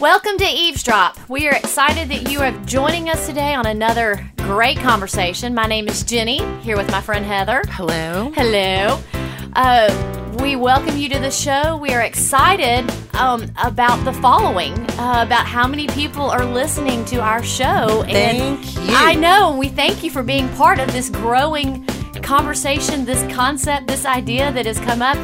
Welcome to Eve's Drop. We are excited that you are joining us today on another great conversation. My name is Jenni, here with my friend Heather. Hello. Hello. Uh, we welcome you to the show. We are excited um, about the following, uh, about how many people are listening to our show. And Thank you. I know, we thank you for being part of this growing conversation, this concept, this idea that has come up.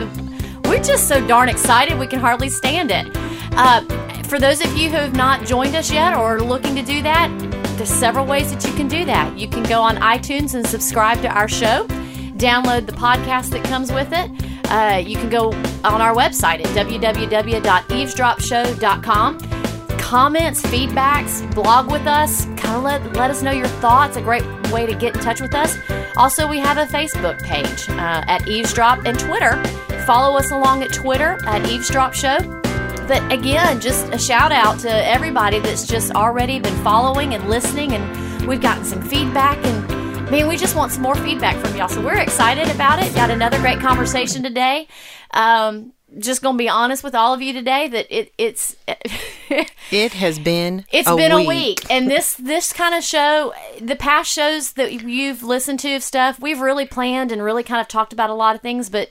We're just so darn excited we can hardly stand it. Uh, for those of you who have not joined us yet or are looking to do that, there's several ways that you can do that. You can go on iTunes and subscribe to our show, download the podcast that comes with it. Uh, you can go on our website at www.eavesdropshow.com. Comments, feedbacks, blog with us. Kind of let, let us know your thoughts. A great way to get in touch with us. Also, we have a Facebook page uh, at Eavesdrop and Twitter. Follow us along at Twitter at Eavesdrop Show. But again, just a shout out to everybody that's just already been following and listening, and we've gotten some feedback. And man, we just want some more feedback from y'all. So we're excited about it. Got another great conversation today. Um, just gonna be honest with all of you today that it, it's It has been it's a been week. a week, and this this kind of show, the past shows that you've listened to of stuff, we've really planned and really kind of talked about a lot of things. But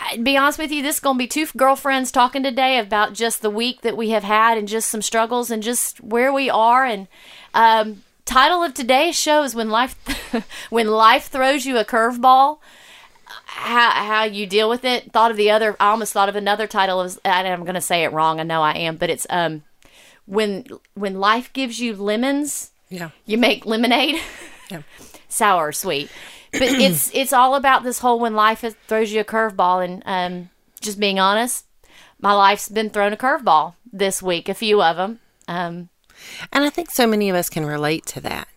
I- to be honest with you, this is going to be two girlfriends talking today about just the week that we have had and just some struggles and just where we are. And um, title of today's show is when life when life throws you a curveball how how you deal with it. Thought of the other. I almost thought of another title. Is and I'm going to say it wrong. I know I am, but it's um when when life gives you lemons, Yeah. you make lemonade, Yeah. sour or sweet. But it's it's all about this whole when life throws you a curveball, and um just being honest, my life's been thrown a curveball this week. A few of them. Um, And I think so many of us can relate to that.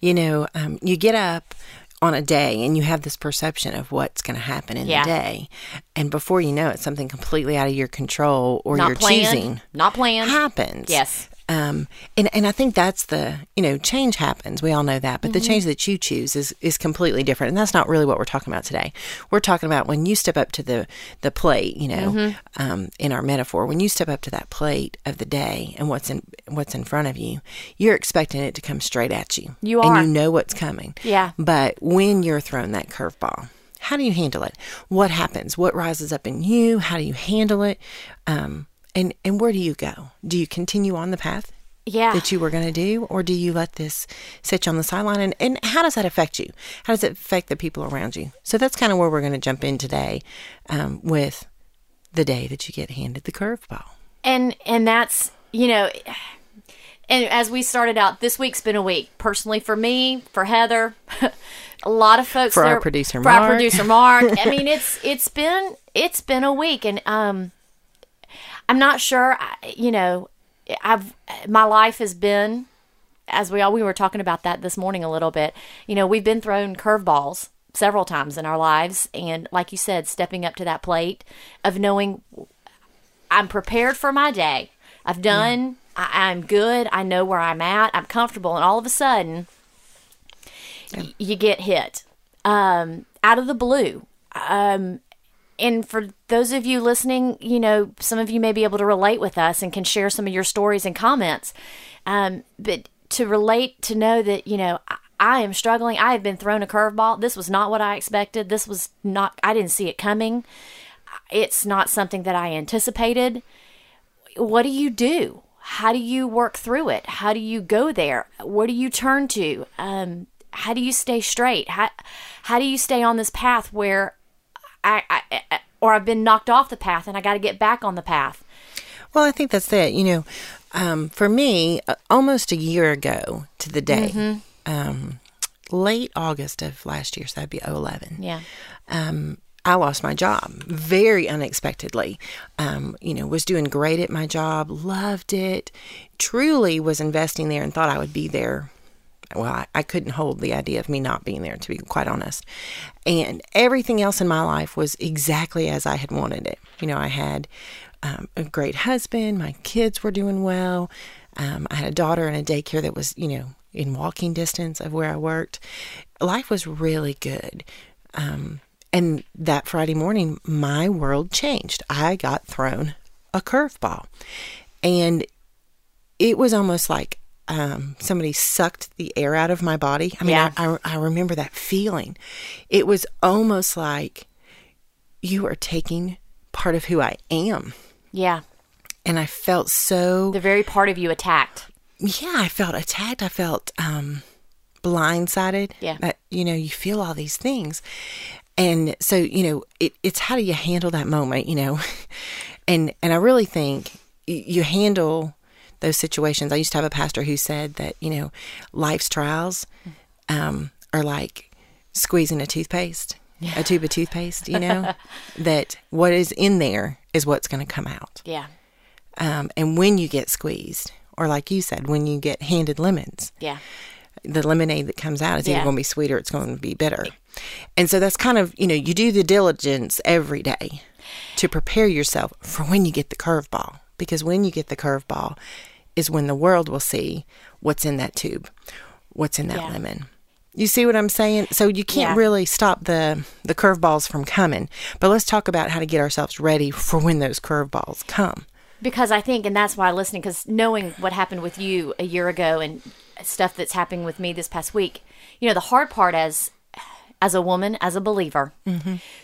You know, um, you get up on a day and you have this perception of what's going to happen in Yeah. the day. And before you know it, something completely out of your control or not your planned. choosing Not planned. happens. Yes. Um, and, and I think that's the, you know, change happens. We all know that. But the Mm-hmm. change that you choose is, is completely different. And that's not really what we're talking about today. We're talking about when you step up to the, the plate, you know, Mm-hmm. um, in our metaphor, when you step up to that plate of the day and what's in, what's in front of you, you're expecting it to come straight at you. You are, And you know what's coming. Yeah. But when you're thrown that curveball, how do you handle it? What happens? What rises up in you? How do you handle it? Um, and, and where do you go? Do you continue on the path Yeah. that you were going to do, or do you let this sit you on the sideline? And, and how does that affect you? How does it affect the people around you? So that's kind of where we're going to jump in today um, with the day that you get handed the curveball. and and that's you know and as we started out this week's been a week personally for me for heather a lot of folks For our producer, for our producer mark i mean it's it's been it's been a week and um i'm not sure I- you know i've my life has been as we all we were talking about that this morning a little bit you know we've been thrown curveballs several times in our lives and like you said stepping up to that plate of knowing I'm prepared for my day. I've done. I, I'm good. I know where I'm at. I'm comfortable, and all of a sudden, y- you get hit um, out of the blue. Um, and for those of you listening, you know, some of you may be able to relate with us and can share some of your stories and comments. Um, but to relate, to know that, you know, I, I am struggling. I have been thrown a curveball. This was not what I expected. This was not, I didn't see it coming. It's not something that I anticipated. What do you do? How do you work through it? How do you go there? Where do you turn to? Um, how do you stay straight? How, how do you stay on this path where I, I, I or I've been knocked off the path and I got to get back on the path? Well, I think that's it. You know, um, for me, uh, almost a year ago to the day, Mm-hmm. um, late August of last year, so that'd be 11. Yeah. um, I lost my job very unexpectedly. Um, you know, was doing great at my job, loved it, truly was investing there and thought I would be there. Well, I, I couldn't hold the idea of me not being there, to be quite honest. And everything else in my life was exactly as I had wanted it. You know, I had um, a great husband, my kids were doing well. Um, I had a daughter in a daycare that was, you know, in walking distance of where I worked. Life was really good. Um, and that Friday morning, my world changed. I got thrown a curveball. And it was almost like um, somebody sucked the air out of my body. I mean, Yeah. I, I, I remember that feeling. It was almost like you are taking part of who I am. Yeah. And I felt so The very part of you attacked. yeah, I felt attacked. I felt um, blindsided. Yeah. That, you know, you feel all these things. And so, you know, it, it's how do you handle that moment, you know? and and I really think you handle those situations. I used to have a pastor who said that, you know, life's trials um, are like squeezing a toothpaste, a tube of toothpaste, you know, that what is in there is what's going to come out. Yeah. Um, and when you get squeezed, or like you said, when you get handed lemons, Yeah. the lemonade that comes out is Yeah. either going to be sweeter, it's going to be bitter. And so that's kind of, you know, you do the diligence every day to prepare yourself for when you get the curveball. Because when you get the curveball is when the world will see what's in that tube, what's in that Yeah. lemon. You see what I'm saying? So you can't Yeah. really stop the the curveballs from coming. But let's talk about how to get ourselves ready for when those curveballs come. because I think, and that's why listening, because knowing what happened with you a year ago and stuff that's happening with me this past week, you know, the hard part as as a woman, as a believer,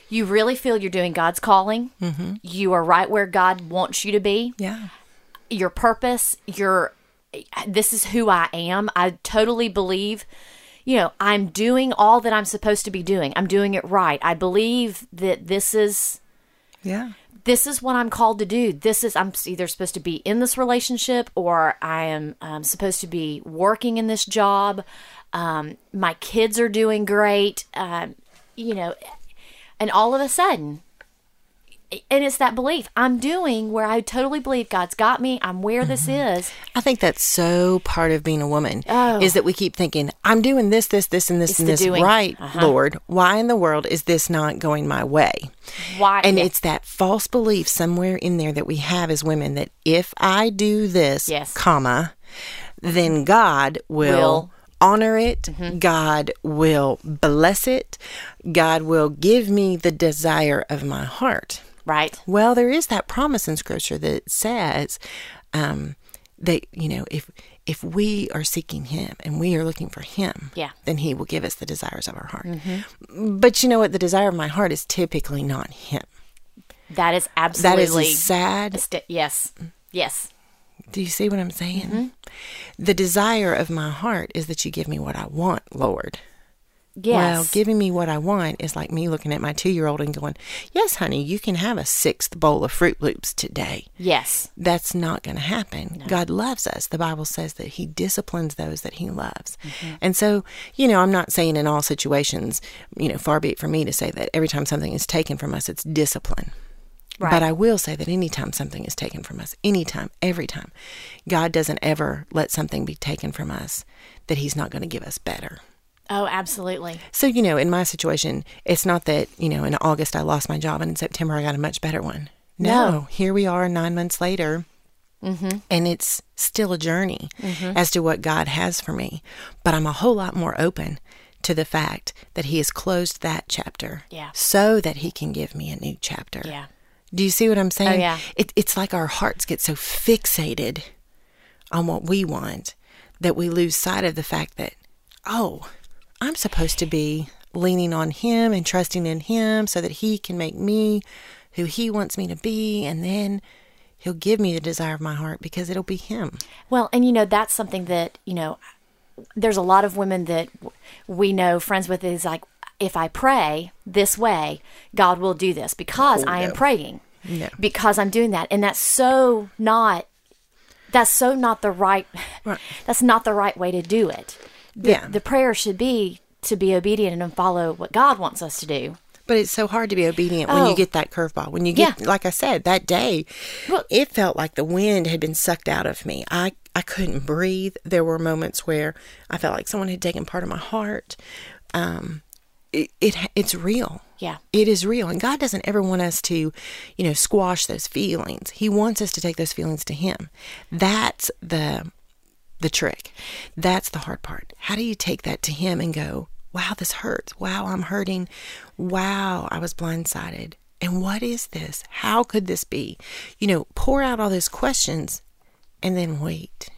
you really feel you're doing God's calling. Mm-hmm. You are right where God wants you to be. Yeah. Your purpose, your this is who I am. I totally believe. You know, I'm doing all that I'm supposed to be doing. I'm doing it right. I believe that this is Yeah. this is what I'm called to do. This is I'm either supposed to be in this relationship or I am um, supposed to be working in this job. Um, my kids are doing great. Um, you know, and all of a sudden, and it's that belief I'm doing where I totally believe God's got me. I'm where this is. I think that's so part of being a woman Oh. is that we keep thinking, I'm doing this, this, this, and this, It's and this doing. right, Uh-huh. Lord. Why in the world is this not going my way? Why? And it's that false belief somewhere in there that we have as women that if I do this, Yes. comma, then God will, Will. Mm-hmm. honor it. God will bless it. God will give me the desire of my heart. Right. Well, there is that promise in Scripture that says um, that you know if if we are seeking Him and we are looking for Him, Yeah. then He will give us the desires of our heart. But you know what? The desire of my heart is typically not Him. That is absolutely is a sad. st- yes. Yes. Do you see what I'm saying? The desire of my heart is that you give me what I want, Lord. Yes. Well, giving me what I want is like me looking at my two year old and going, Yes, honey, you can have a sixth bowl of Fruit Loops today. yes. That's not going to happen. God loves us. The Bible says that He disciplines those that He loves. Mm-hmm. And so, you know, I'm not saying in all situations, you know, far be it from me to say that every time something is taken from us, it's discipline. Right. But I will say that anytime something is taken from us, anytime, every time, God doesn't ever let something be taken from us that He's not going to give us better. Oh, absolutely. So, you know, in my situation, it's not that, you know, in August I lost my job and in September I got a much better one. No, No. here we are nine months later. Mm-hmm. And it's still a journey mm-hmm. as to what God has for me. But I'm a whole lot more open to the fact that He has closed that chapter Yeah. so that He can give me a new chapter. Yeah. Do you see what I'm saying? Oh, yeah. It, it's like our hearts get so fixated on what we want that we lose sight of the fact that, oh, I'm supposed to be leaning on Him and trusting in Him so that He can make me who He wants me to be. And then He'll give me the desire of my heart because it'll be Him. Well, and you know, that's something that, you know, there's a lot of women that we know, friends with, is like, if I pray this way, God will do this because oh, I am no. praying. No. Because I'm doing that. And that's so not, that's so not the right, Right. that's not the right way to do it. The, Yeah. The prayer should be to be obedient and follow what God wants us to do. But it's so hard to be obedient when Oh. you get that curveball. When you get, Yeah. like I said, that day, Well- it felt like the wind had been sucked out of me. I, I couldn't breathe. There were moments where I felt like someone had taken part of my heart. Um, it, it it's real. Yeah. It is real. And God doesn't ever want us to, you know, squash those feelings. He wants us to take those feelings to Him. That's the the trick. That's the hard part. How do you take that to him and go, wow, this hurts. Wow, I'm hurting. Wow, I was blindsided. And what is this? How could this be? You know, pour out all those questions and then wait.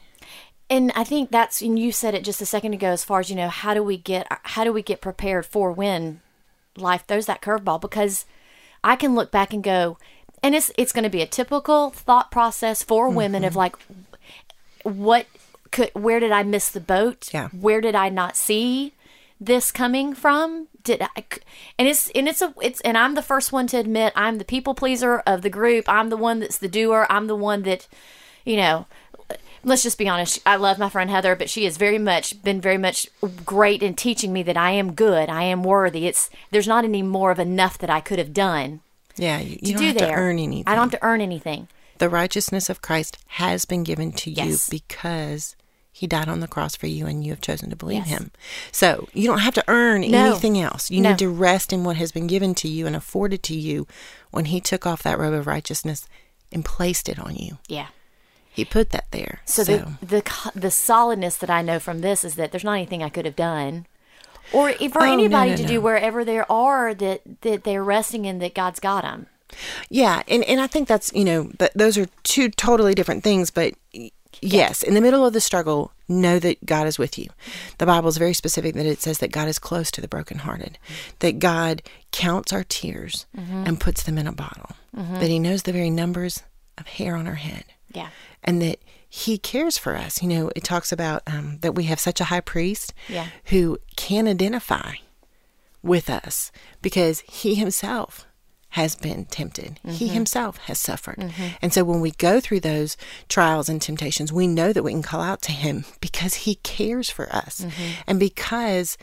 and I think that's and you said it just a second ago as far as you know how do we get how do we get prepared for when life throws that curveball because I can look back and go and it's it's going to be a typical thought process for women of mm-hmm. like what could where did I miss the boat? Yeah. where did I not see this coming from? Did I and it's and it's a it's and I'm the first one to admit I'm the people pleaser of the group. I'm the one that's the doer. I'm the one that you know let's just be honest. I love my friend Heather but she has very much been very much great in teaching me that I am good. I am worthy. It's there's not any more of enough that I could have done Yeah, you, to you don't do have there. to earn anything. I don't have to earn anything. The righteousness of Christ has been given to you because he died on the cross for you and you have chosen to believe Yes. him. So you don't have to earn No. anything else. You No. need to rest in what has been given to you and afforded to you when he took off that robe of righteousness and placed it on you. yeah He put that there. So, the, the the solidness that I know from this is that there's not anything I could have done, or for Oh, anybody no, to no. do wherever they are that that they're resting in that God's got them. Yeah, and, and I think that's you know, but those are two totally different things. But yes, in the middle of the struggle, know that God is with you. The Bible is very specific that it says that God is close to the brokenhearted, that God counts our tears and puts them in a bottle, that He knows the very numbers of hair on our head, Yeah, and that He cares for us. You know, it talks about um, that we have such a high priest Yeah. who can identify with us because he himself has been tempted. He mm-hmm. himself has suffered. Mm-hmm. And so when we go through those trials and temptations, we know that we can call out to him because he cares for us. Mm-hmm. And because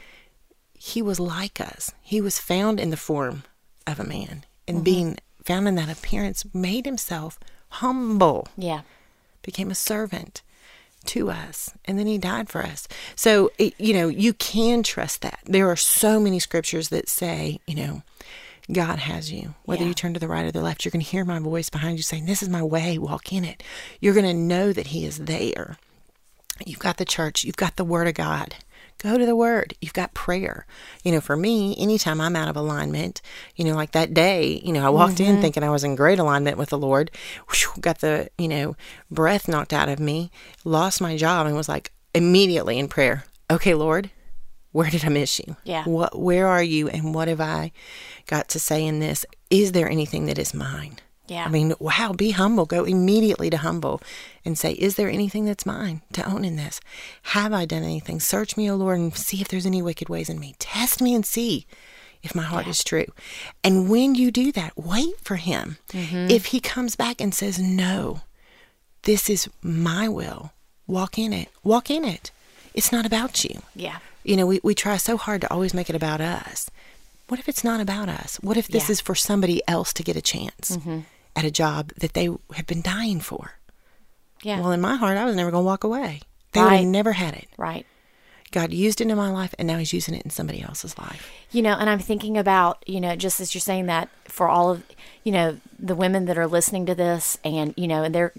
he was like us. He was found in the form of a man. And being found in that appearance made himself humble. Yeah, became a servant to us. And then he died for us. So it, you know you can trust that. There are so many scriptures that say you know god has you. Whether Yeah. you turn to the right or the left you're going to hear my voice behind you saying this is my way. Walk in it. You're going to know that he is there. You've got the church. You've got the word of god. Go to the word. You've got prayer. You know for me anytime i'm out of alignment you know like that day you know i walked in mm-hmm. thinking i was in great alignment with the lord whew, got the you know breath knocked out of me lost my job and was like immediately in prayer. Okay lord where did i miss you Yeah. what where are you and what have i got to say in this is there anything that is mine Yeah. I mean, wow, be humble. Go immediately to humble and say, Is there anything that's mine to own in this? Have I done anything? Search me, O Lord, and see if there's any wicked ways in me. Test me and see if my heart is true. And when you do that, wait for him. Mm-hmm. If he comes back and says, No, this is my will, walk in it. Walk in it. It's not about you. yeah, You know, we, we try so hard to always make it about us. What if it's not about us? What if this Yeah. is for somebody else to get a chance mm-hmm. at a job that they have been dying for? yeah. Well, in my heart, I was never going to walk away. They would Right. have never had it. right. God used it in my life, and now He's using it in somebody else's life. You know, and I'm thinking about, you know, just as you're saying that for all of, you know, the women that are listening to this and, you know, and they're,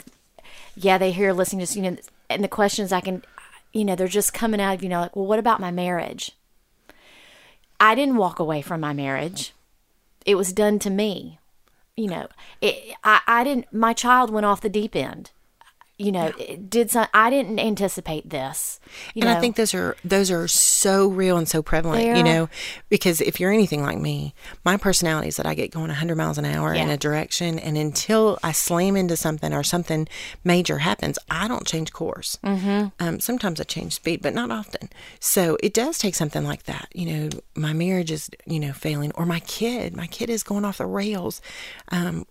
yeah, they hear listening to you know, and the questions I can, you know, they're just coming out of, you know, like, well, what about my marriage? I didn't walk away from my marriage. It was done to me. You know, it, I, I didn't, my child went off the deep end. You know, it did some, I didn't anticipate this. You and know, I think those are those are so real and so prevalent, They you know, because if you're anything like me, my personality is that I get going 100 miles an hour in a direction, and until I slam into something or something major happens, I don't change course. Mm-hmm. Um, sometimes I change speed, but not often. So it does take something like that. You know, my marriage is you know failing, or my kid, my kid is going off the rails. Um,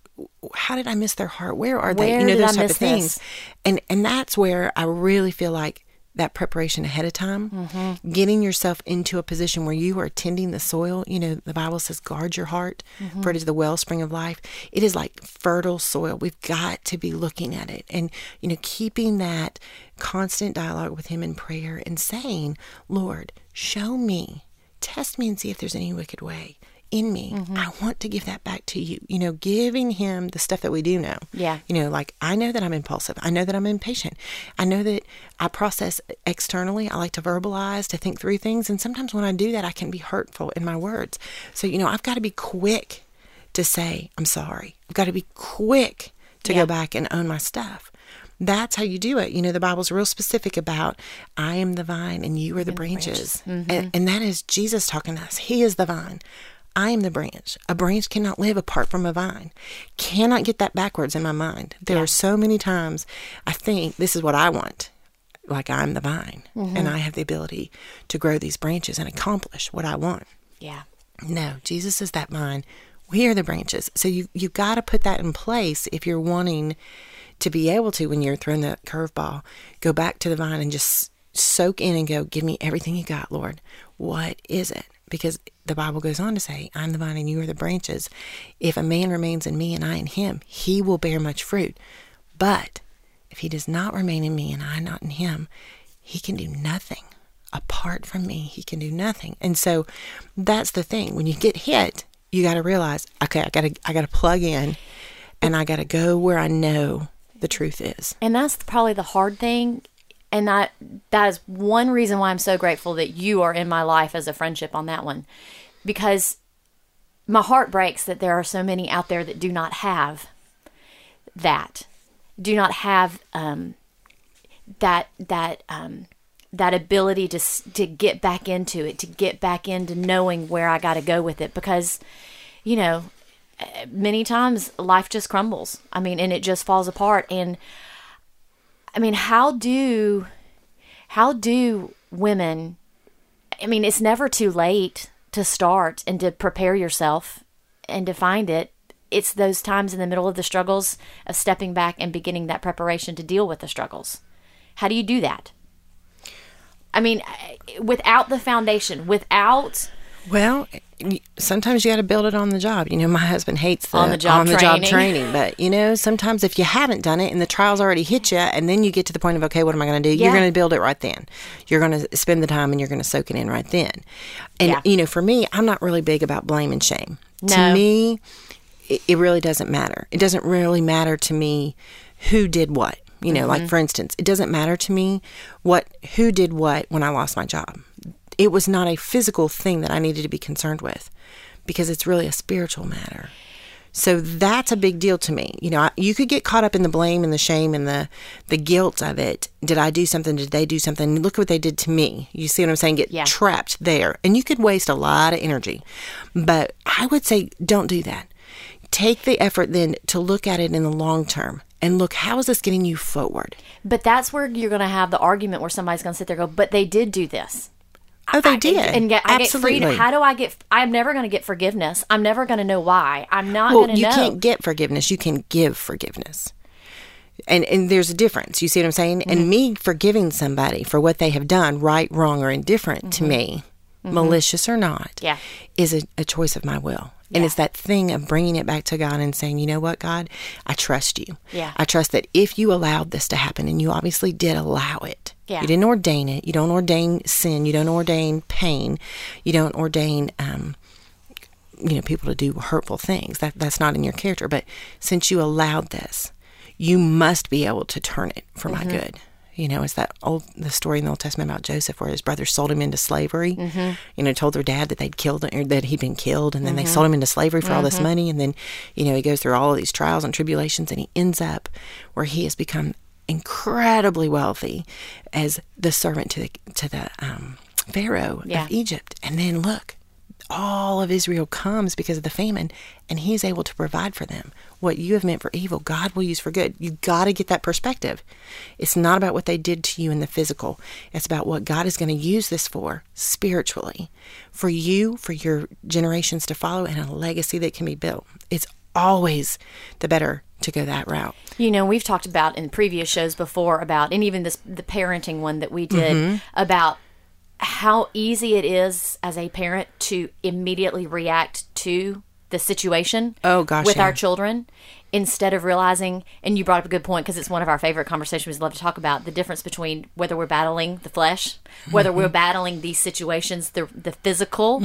how did I miss their heart? Where are they? Where You know those I type of things this? and and that's where I really feel like that preparation ahead of time, Mm-hmm. getting yourself into a position where you are tending the soil. You know, the Bible says, guard your heart, Mm-hmm. for it is the wellspring of life. It is like fertile soil. We've got to be looking at it and, you know, keeping that constant dialogue with Him in prayer and saying, Lord, show me, test me and see if there's any wicked way in me. Mm-hmm. I want to give that back to you. You know, giving Him the stuff that we do know. Yeah. You know, like I know that I'm impulsive. I know that I'm impatient. I know that I process externally. I like to verbalize, to think through things. And sometimes when I do that, I can be hurtful in my words. So, you know, I've got to be quick to say, I'm sorry. I've got to be quick to Yeah. go back and own my stuff. That's how you do it. You know, the Bible's real specific about I am the vine and you are the branches. And, and that is Jesus talking to us. He is the vine. I am the branch. A branch cannot live apart from a vine. Cannot get that backwards in my mind. There Yeah. are so many times I think this is what I want. Like I'm the vine and mm-hmm. I have the ability to grow these branches and accomplish what I want. Yeah. No, Jesus is that vine. We are the branches. So you you got to put that in place if you're wanting to be able to when you're throwing the curveball, go back to the vine and just soak in and go, give me everything you got, Lord. What is it? Because the Bible goes on to say, I'm the vine and you are the branches. If a man remains in me and I in him, he will bear much fruit. But if he does not remain in me and I not in him, he can do nothing. Apart from me, he can do nothing. And so that's the thing. When you get hit, you got to realize, okay, I got to I got to plug in and I got to go where I know the truth is. And that's probably the hard thing. And that that is one reason why I'm so grateful that you are in my life as a friendship on that one. Because my heart breaks that there are so many out there that do not have that. Do not have um that that um that ability to to get back into it, to get back into knowing where I got to go with it because you know, many times life just crumbles. I mean, and it just falls apart and I mean, how do how do women I mean, it's never too late to start and to prepare yourself and to find it. It's those times in the middle of the struggles of stepping back and beginning that preparation to deal with the struggles. How do you do that? I mean, without the foundation, without Well, sometimes you got to build it on the job. You know, my husband hates the On-the-job on-the-job training. training, but you know, sometimes if you haven't done it and the trials already hit you, and then you get to the point of okay, what am I going to do? You're going to build it right then. You're going to spend the time and you're going to soak it in right then. And Yeah. you know, for me, I'm not really big about blame and shame. No. To me, it, it really doesn't matter. It doesn't really matter to me who did what. You know, Mm-hmm. like for instance, it doesn't matter to me what who did what when I lost my job. It was not a physical thing that I needed to be concerned with because it's really a spiritual matter. So that's a big deal to me. You know, I, you could get caught up in the blame and the shame and the the guilt of it. Did I do something? Did they do something? Look at what they did to me. You see what I'm saying? Get Yeah. trapped there, and you could waste a lot of energy. But I would say don't do that. Take the effort then to look at it in the long term and look how is this getting you forward. But that's where you're going to have the argument where somebody's going to sit there and go, but they did do this. Oh, they I- did, And get, I get absolutely. freedom. How do I get, I'm never going to get forgiveness. I'm never going to know why. I'm not well, going to know you know. can't get forgiveness. You can give forgiveness. And and there's a difference. You see what I'm saying? Mm-hmm. And me forgiving somebody for what they have done, right, wrong, or indifferent to me, malicious or not, Mm-hmm. Yeah. is a, a choice of my will. And it's that thing of bringing it back to God and saying, you know what, God, I trust you. Yeah. I trust that if you allowed this to happen, and you obviously did allow it, Yeah. you didn't ordain it. You don't ordain sin. You don't ordain pain. You don't ordain um, you know people to do hurtful things that that's not in your character but since you allowed this you must be able to turn it for my good you know it's that old the story in the old testament about joseph where his brothers sold him into slavery mm-hmm. you know told their dad that they'd killed or that he'd been killed and then they mm-hmm. sold him into slavery for all this mm-hmm. money and then you know he goes through all of these trials and tribulations and he ends up where he has become incredibly wealthy as the servant to the to the um, pharaoh Yeah. of egypt. And then look all of Israel comes because of the famine, and He's able to provide for them. What you have meant for evil, God will use for good. You got to get that perspective. It's not about what they did to you in the physical, it's about what God is going to use this for spiritually, for you, for your generations to follow, and a legacy that can be built. It's always the better to go that route. You know, we've talked about in previous shows before about, and even this the parenting one that we did Mm-hmm. about how easy it is as a parent to immediately react to the situation. Oh, gosh, with yeah. our children instead of realizing. And you brought up a good point because it's one of our favorite conversations we love to talk about the difference between whether we're battling the flesh, whether Mm-hmm. we're battling these situations, the the physical,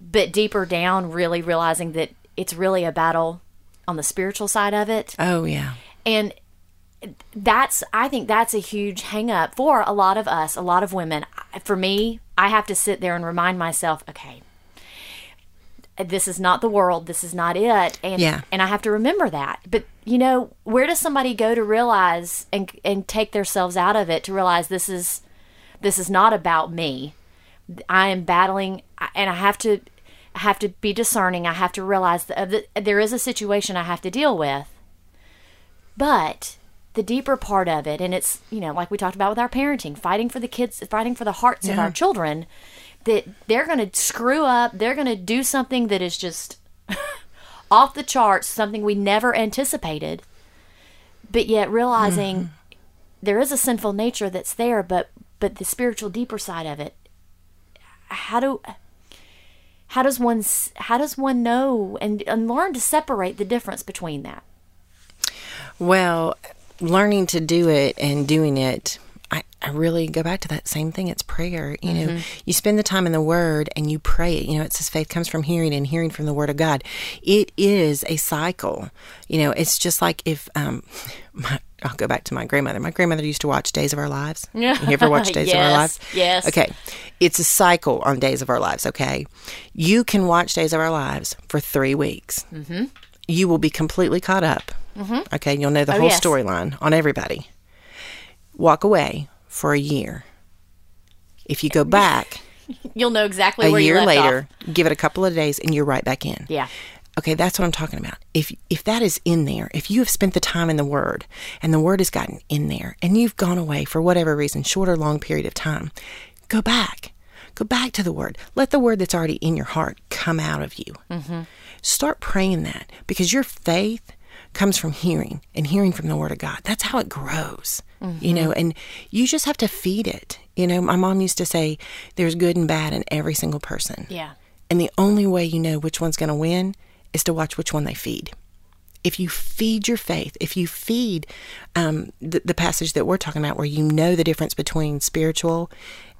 but deeper down, really realizing that it's really a battle on the spiritual side of it Oh, yeah. and that's i think that's a huge hang up for a lot of us a lot of women for me i have to sit there and remind myself okay this is not the world. This is not it. And Yeah. and I have to remember that. But you know, where does somebody go to realize and and take themselves out of it to realize this is this is not about me. I am battling, and I have to I have to be discerning. I have to realize that, uh, that there is a situation I have to deal with. But the deeper part of it, and it's you know like we talked about with our parenting, fighting for the kids, fighting for the hearts of our children, that they're going to screw up. They're going to do something that is just off the charts, something we never anticipated. But yet realizing mm-hmm. there is a sinful nature that's there, but but the spiritual deeper side of it. How do how does one how does one know and, and learn to separate the difference between that? Well, learning to do it and doing it, I, I really go back to that same thing. It's prayer. You know, you spend the time in the Word and you pray it. You know, it says faith comes from hearing and hearing from the Word of God. It is a cycle. You know, it's just like if, um, my, I'll go back to my grandmother. My grandmother used to watch Days of Our Lives. Yeah. You ever watch Days of Our Lives? yes. Okay. It's a cycle on Days of Our Lives, okay? You can watch Days of Our Lives for three weeks. Mm-hmm. You will be completely caught up. Mm-hmm. Okay. You'll know the Oh, whole yes. storyline on everybody. Walk away for a year. If you go back You'll know exactly a where you year later, off. give it a couple of days, and you're right back in. Yeah. Okay, that's what I'm talking about. If if that is in there, if you have spent the time in the Word and the Word has gotten in there, and you've gone away for whatever reason, short or long period of time, go back. Go back to the Word. Let the Word that's already in your heart come out of you. Mm-hmm. Start praying that because your faith comes from hearing and hearing from the Word of God. That's how it grows. You know, mm-hmm. and you just have to feed it. You know, my mom used to say, "There's good and bad in every single person." Yeah. And the only way you know which one's going to win is to watch which one they feed. If you feed your faith, if you feed um, the, the passage that we're talking about, where you know the difference between spiritual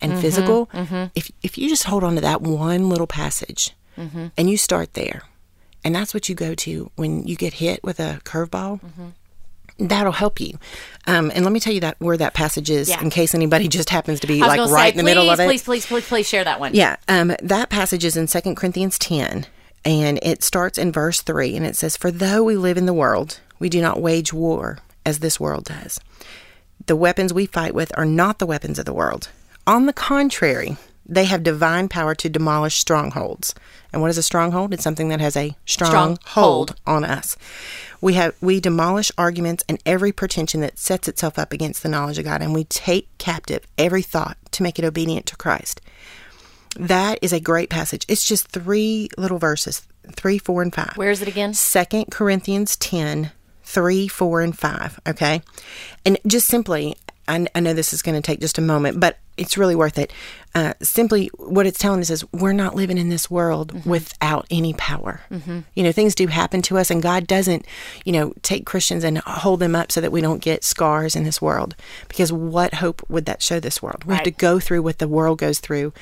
and mm-hmm, physical, mm-hmm. if if you just hold on to that one little passage and you start there, and that's what you go to when you get hit with a curveball, that'll help you. Um, and let me tell you that where that passage is, Yeah. in case anybody just happens to be like right say, in the middle of it. Please, please, please, please share that one. Yeah, um, that passage is in 2 Corinthians 10, and it starts in verse 3, and it says, For though we live in the world, we do not wage war as this world does. The weapons we fight with are not the weapons of the world. On the contrary, they have divine power to demolish strongholds. And what is a stronghold? It's something that has a strong, Strong hold on us. We have we demolish arguments and every pretension that sets itself up against the knowledge of God, and we take captive every thought to make it obedient to Christ. That is a great passage. It's just three little verses, three, four, and five. Where is it again? Second Corinthians 10, 3, 4, and 5. Okay. And just simply, I, I know this is going to take just a moment, but it's really worth it. Uh, simply, what it's telling us is we're not living in this world without any power. You know, things do happen to us, and God doesn't, you know, take Christians and hold them up so that we don't get scars in this world. Because what hope would that show this world? We have to go through what the world goes through.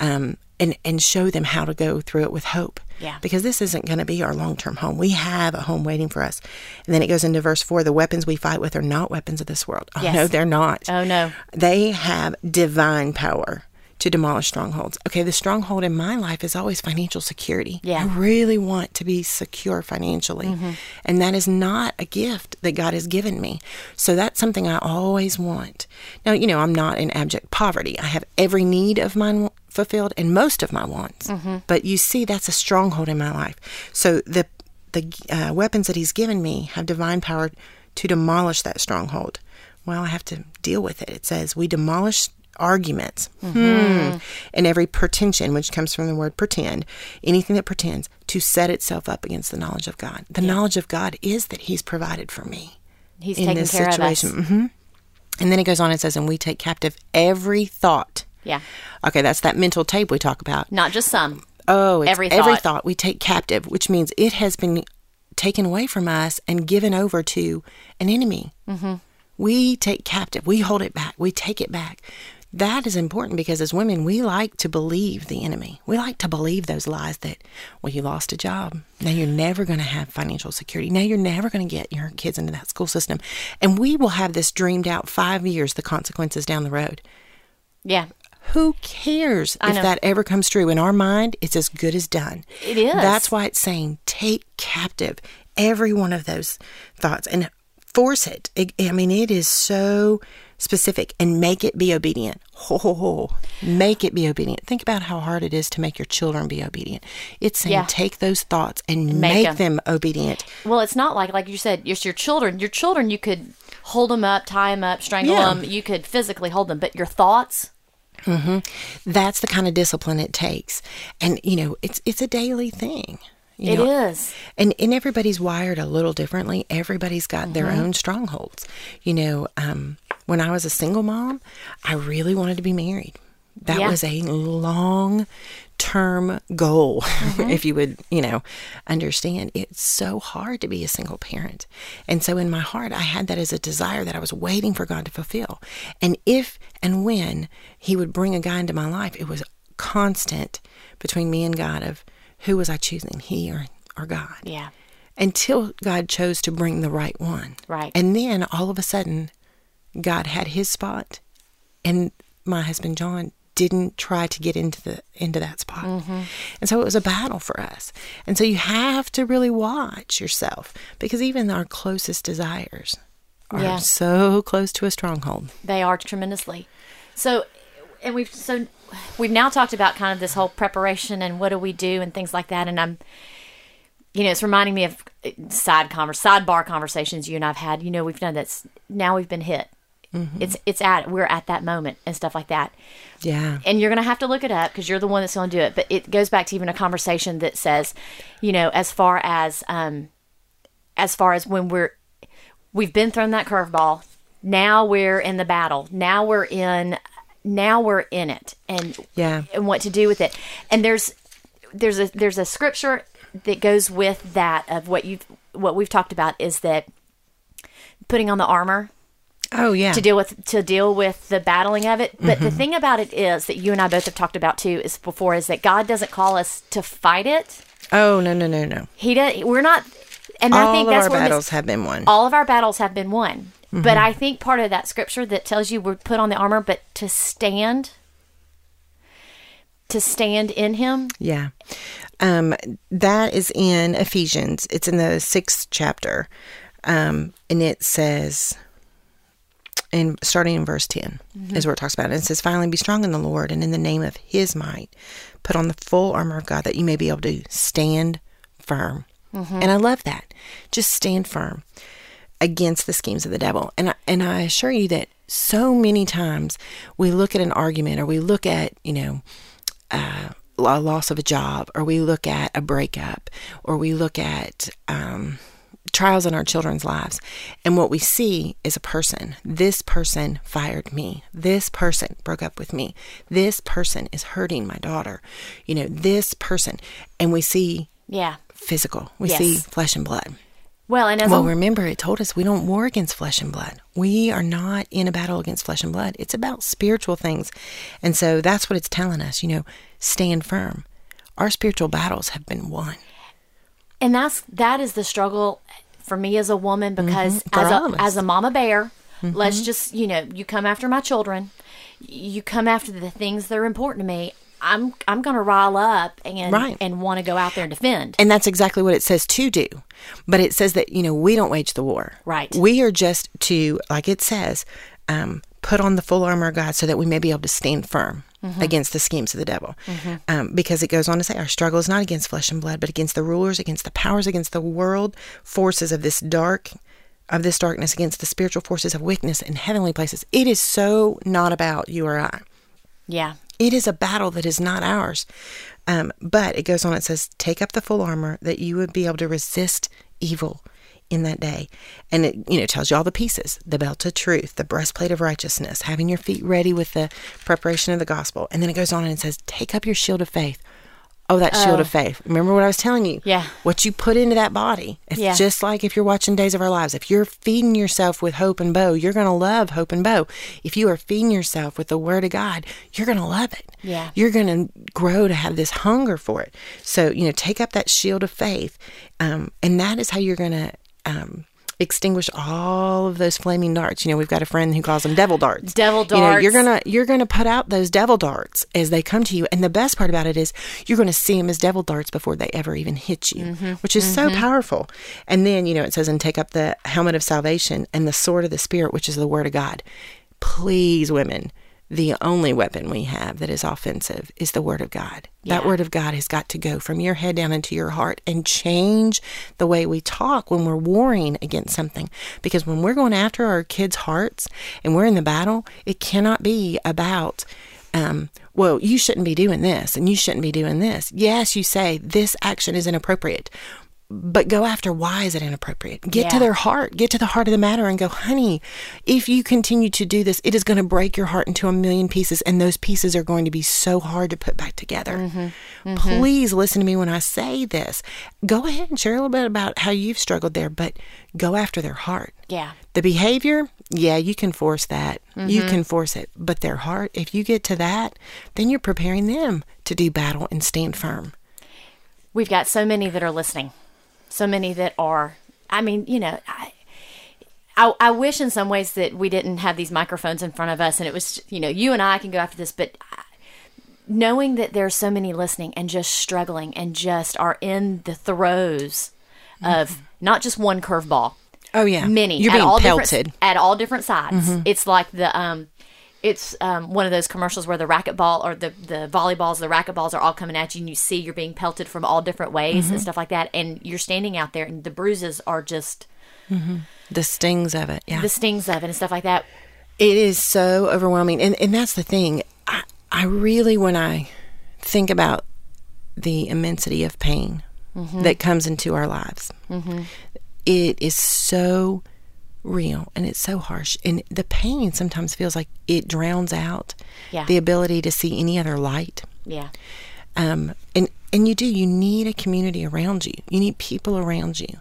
Um, and, and show them how to go through it with hope Yeah. because this isn't going to be our long term home. We have a home waiting for us. And then it goes into verse 4 the weapons we fight with are not weapons of this world. Oh, Yes. no, they're not. Oh, no. They have divine power to demolish strongholds. Okay, the stronghold in my life is always financial security. Yeah. I really want to be secure financially. And that is not a gift that God has given me. So that's something I always want. Now, you know, I'm not in abject poverty. I have every need of mine fulfilled and most of my wants. But you see, that's a stronghold in my life. So the the uh, weapons that He's given me have divine power to demolish that stronghold. Well, I have to deal with it. It says we demolish arguments hmm. and every pretension, which comes from the word pretend, anything that pretends to set itself up against the knowledge of God. The knowledge of God is that He's provided for me He's in this care situation. of us. hmm And then it goes on and says, and we take captive every thought. Yeah. Okay, that's that mental tape we talk about. Not just some. Oh, Every every thought. thought we take captive, which means it has been taken away from us and given over to an enemy. Mm-hmm. We take captive. We hold it back. We take it back. That is important because as women, we like to believe the enemy. We like to believe those lies that, well, you lost a job. Now you're never going to have financial security. Now you're never going to get your kids into that school system. And we will have this dreamed out five years, the consequences down the road. Yeah. Who cares if that ever comes true? In our mind, it's as good as done. It is. That's why it's saying take captive every one of those thoughts and force it. it I mean, it is so specific and make it be obedient. Ho, ho, ho. Make it be obedient. Think about how hard it is to make your children be obedient. It's saying Yeah. take those thoughts and Make make, 'em. them obedient. Well, it's not like like you said, it's your children. Your children, you could hold them up, tie them up, strangle Yeah. them. You could physically hold them, but your thoughts. That's the kind of discipline it takes. And you know, it's it's a daily thing. You know, is. and and everybody's wired a little differently. Everybody's got their Mm-hmm. own strongholds. You know, um, when I was a single mom, I really wanted to be married. That Yeah. was a long term goal, Mm-hmm. if you would, you know, understand. It's so hard to be a single parent. And so in my heart, I had that as a desire that I was waiting for God to fulfill. And if and when He would bring a guy into my life, it was constant between me and God of who was I choosing, He or, or God Yeah. until God chose to bring the right one. Right. And then all of a sudden, God had his spot, and my husband John didn't try to get into the into that spot. Mm-hmm. And so it was a battle for us. And so you have to really watch yourself because even our closest desires are Yeah. so close to a stronghold. They are tremendously. So, and we've so we've now talked about kind of this whole preparation and what do we do and things like that. And I'm, you know, it's reminding me of uh, side converse, sidebar conversations you and I've had. You know, we've done this. Now we've been hit. It's it's at we're at that moment and stuff like that. Yeah. and you're going to have to look it up because you're the one that's going to do it. But it goes back to even a conversation that says, you know, as far as um, as far as when we're we've been thrown that curveball, now we're in the battle. Now we're in now we're in it, and Yeah. and what to do with it. And there's there's a there's a scripture that goes with that of what you what we've talked about is that putting on the armor Oh yeah. to deal with to deal with the battling of it. But the thing about it is that you and I both have talked about too is before is that God doesn't call us to fight it. oh no no no no. He does. We're not. And I think of that's our battles have been won. all of our battles have been won. But I think part of that scripture that tells you we're put on the armor, but to stand, to stand in Him. Yeah. Um, that is in Ephesians. It's in the sixth chapter. Um, and it says, in starting in verse 10 is where it talks about it. It says, Finally, be strong in the Lord and in the name of his might, put on the full armor of God that you may be able to stand firm. And I love that. Just stand firm against the schemes of the devil. And I, and I assure you that so many times we look at an argument or we look at, you know, uh, a loss of a job, or we look at a breakup, or we look at um, trials in our children's lives, and what we see is a person. This person fired me. This person broke up with me. This person is hurting my daughter. You know, this person, and we see Yeah. physical. We Yes. see flesh and blood. Well, and as Well, a, remember, it told us we don't war against flesh and blood. We are not in a battle against flesh and blood. It's about spiritual things. And so that's what it's telling us, you know, stand firm. Our spiritual battles have been won. And that's that is the struggle for me as a woman because For as a as a mama bear let's just you know you come after my children you come after the things that are important to me i'm i'm gonna rile up and Right. and want to go out there and defend And that's exactly what it says to do. But it says that, you know, we don't wage the war. Right. We are just to, like it says, um, put on the full armor of God so that we may be able to stand firm against the schemes of the devil. Um, because it goes on to say, our struggle is not against flesh and blood, but against the rulers, against the powers, against the world forces of this dark. Of this darkness against the spiritual forces of wickedness in heavenly places. It is so not about you or I. yeah It is a battle that is not ours. Um, but it goes on, it says, Take up the full armor that you would be able to resist evil in that day. And it, you know, tells you all the pieces the belt of truth, the breastplate of righteousness, having your feet ready with the preparation of the gospel. And then it goes on and it says, Take up your shield of faith. Oh, that shield of faith. Remember what I was telling you? Yeah. What you put into that body. It's Yeah. just like if you're watching Days of Our Lives. If you're feeding yourself with Hope and Bo, you're going to love Hope and Bo. If you are feeding yourself with the Word of God, you're going to love it. Yeah. You're going to grow to have this hunger for it. So, you know, take up that shield of faith. Um, and that is how you're going to um, extinguish all of those flaming darts. You know, we've got a friend who calls them devil darts. Devil darts. You know, you're gonna you're gonna put out those devil darts as they come to you. And the best part about it is you're gonna see them as devil darts before they ever even hit you, Mm-hmm. which is so powerful. And then you know it says, and take up the helmet of salvation and the sword of the spirit, which is the word of God. Please, women. The only weapon we have that is offensive is the Word of God. That Word of God has got to go from your head down into your heart and change the way we talk when we're warring against something. Because when we're going after our kids' hearts and we're in the battle, it cannot be about, um, well, you shouldn't be doing this and you shouldn't be doing this. Yes, you say this action is inappropriate, but go after why is it inappropriate? Get to their heart. Get to the heart of the matter and go honey if you continue to do this it is going to break your heart into a million pieces and those pieces are going to be so hard to put back together. Mm-hmm. please listen to me when i say this. Go ahead and share a little bit about how you've struggled there but go after their heart. Yeah. the behavior yeah you can force that. You Mm-hmm. can force it but their heart if you get to that then you're preparing them to do battle and stand firm. We've got so many that are listening. So many that are I mean, you know, I I, I wish in some ways that we didn't have these microphones in front of us and it was, you know, you and I can go after this, but I- knowing that there's so many listening and just struggling and just are in the throes of not just one curveball, oh yeah. Many you're at being all pelted. different, at all different sides. It's like the um, it's um, one of those commercials where the racquetball or the the volleyballs, the racquetballs are all coming at you, and you see you're being pelted from all different ways and mm-hmm. stuff like that, and you're standing out there, and the bruises are just mm-hmm. the stings of it yeah the stings of it and stuff like that. It is so overwhelming. And, and that's the thing. I, I really, when I think about the immensity of pain mm-hmm. that comes into our lives, it is so real and it's so harsh. And the pain sometimes feels like it drowns out Yeah. the ability to see any other light. Yeah, Um, and, and you do, you need a community around you. You need people around you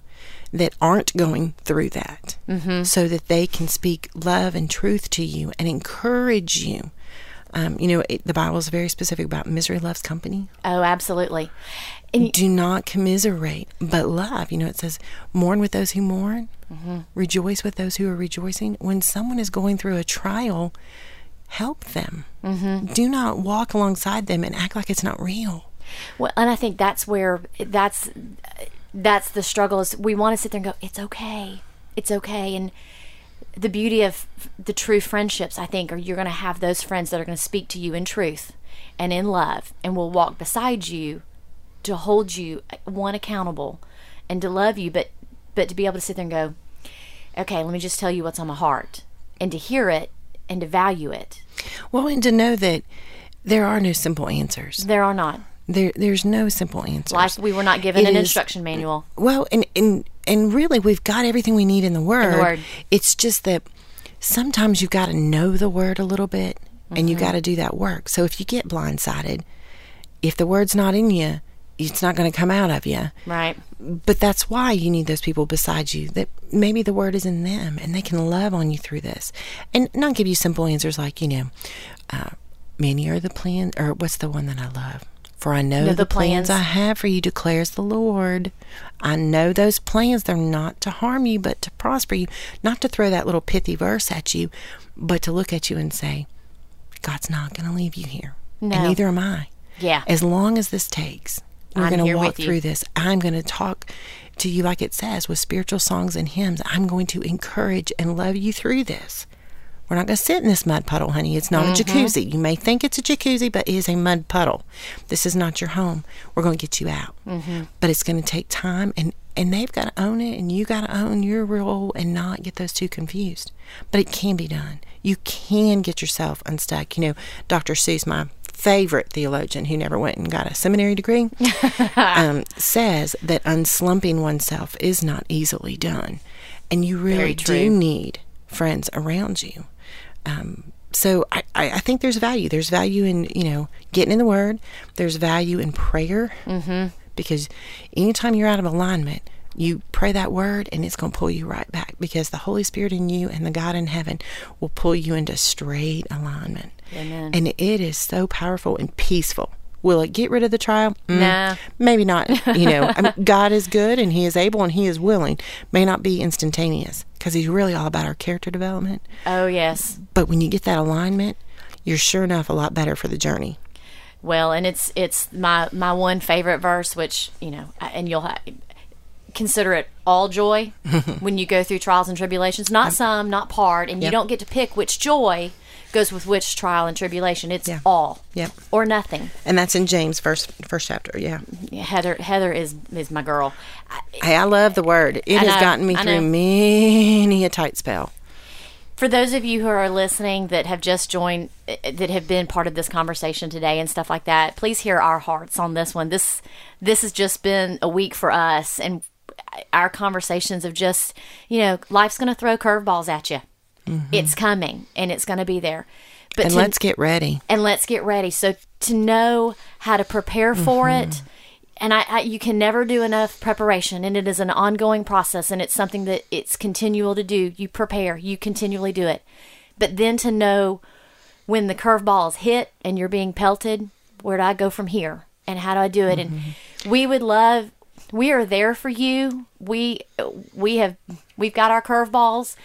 that aren't going through that so that they can speak love and truth to you and encourage you. Um, you know, it, the Bible is very specific about misery loves company. oh, absolutely. And Do not commiserate, but love. You know, it says, mourn with those who mourn, rejoice with those who are rejoicing. When someone is going through a trial, help them. Do not walk alongside them and act like it's not real. Well, and I think that's where that's that's the struggle is we want to sit there and go, it's okay, it's okay, and the beauty of the true friendships, I think, are you're going to have those friends that are going to speak to you in truth and in love, and will walk beside you to hold you uh, one accountable and to love you, but but to be able to sit there and go, okay, let me just tell you what's on my heart, and to hear it and to value it. Well, and to know that there are no simple answers. There are not There, there's no simple answer. like we were not given It an is- instruction manual. Well, and and and really, we've got everything we need in the word. The Word. It's just that sometimes you've got to know the word a little bit, and Mm-hmm. you got to do that work. So if you get blindsided, if the word's not in you, it's not going to come out of you. Right. But that's why you need those people beside you that maybe the word is in them and they can love on you through this and not give you simple answers like, you know, uh, many are the plans, or what's the one that I love? For I know Know the, the plans. plans. I have for you, declares the Lord. I know those plans. They're not to harm you, but to prosper you. Not to throw that little pithy verse at you, but to look at you and say, God's not going to leave you here. No. And neither am I Yeah. as long as this takes, we're going to walk through this. I'm going to talk to you like it says with spiritual songs and hymns. I'm going to encourage and love you through this. We're not going to sit in this mud puddle, honey. It's not Mm-hmm. a jacuzzi. You may think it's a jacuzzi, but it is a mud puddle. This is not your home. We're going to get you out. Mm-hmm. But it's going to take time, and, and they've got to own it, and you got to own your role and not get those two confused. But it can be done. You can get yourself unstuck. You know, Dr. Seuss, my favorite theologian who never went and got a seminary degree, um, says that unslumping oneself is not easily done. And you really do need friends around you. Um, so I, I think there's value. There's value in, you know, getting in the Word. There's value in prayer. Mm-hmm. Because anytime you're out of alignment, you pray that word and it's going to pull you right back because the Holy Spirit in you and the God in heaven will pull you into straight alignment. Amen. And it is so powerful and peaceful Will it get rid of the trial? Mm, Nah. Maybe not. You know, I mean, God is good and He is able and He is willing. May not be instantaneous because He's really all about our character development. Oh yes. But when you get that alignment, you're sure enough a lot better for the journey. Well, and it's it's my my one favorite verse, which you know, and you'll ha- consider it all joy when you go through trials and tribulations. Not some, not part, and you don't get to pick which joy goes with which trial and tribulation. It's Yeah. all, Yep. or nothing. And that's in James first first chapter. Yeah. Heather Heather is is my girl. I, Hey, I love the word. It has gotten me I through know. many a tight spell. for those of you who are listening that have just joined eh, that have been part of this conversation today and stuff like that please hear our hearts on this one this this has just been a week for us and our conversations of just you know life's going to throw curveballs at you it's coming and it's going to be there but And to- let's get ready. and let's get ready. So to know how to prepare for Mm-hmm. it, and I, I, you can never do enough preparation, and it is an ongoing process, and it's something that it's continual to do. You prepare, you continually do it, but then to know when the curveballs hit and you're being pelted, where do I go from here, and how do I do it? And we would love. We are there for you. We we have we've got our curveballs,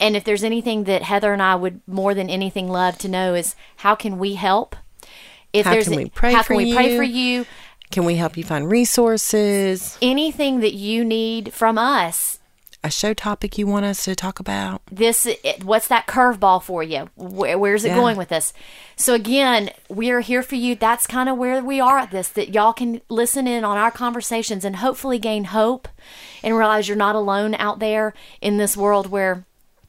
and if there's anything that Heather and I would more than anything love to know is how can we help? If How there's can we pray how for can we pray for you? Can we help you find resources? Anything that you need from us. A show topic you want us to talk about? This what's that curveball for you? Where, where's it Yeah. going with this? So again, we are here for you. That's kind of where we are at this. That y'all can listen in on our conversations and hopefully gain hope and realize you're not alone out there in this world where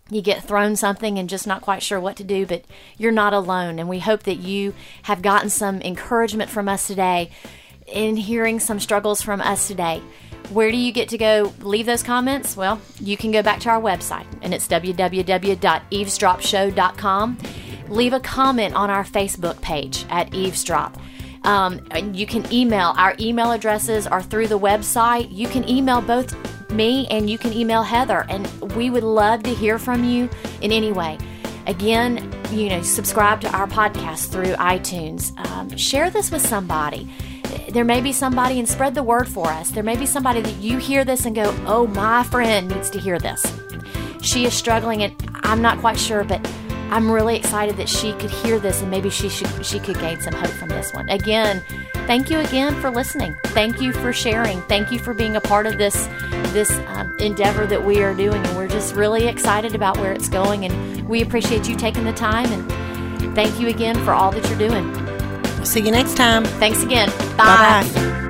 you get thrown something and just not quite sure what to do, but you're not alone. And we hope that you have gotten some encouragement from us today in hearing some struggles from us today. Where do you get to go leave those comments? Well, you can go back to our website, and it's www.eavesdropshow.com. Leave a comment on our Facebook page at Eve's Drop. Um, you can email. Our email addresses are through the website. You can email both me and you can email Heather, and we would love to hear from you in any way. Again, you know, subscribe to our podcast through iTunes. Um, share this with somebody. There may be somebody, and spread the word for us. There may be somebody that you hear this and go, "Oh, my friend needs to hear this." She is struggling, and I'm not quite sure, but I'm really excited that she could hear this, and maybe she should she could gain some hope from this one. Again, thank you again for listening. Thank you for sharing. Thank you for being a part of this this um, endeavor that we are doing, and we're just really excited about where it's going. And we appreciate you taking the time, and thank you again for all that you're doing. See you next time. Thanks again. Bye bye.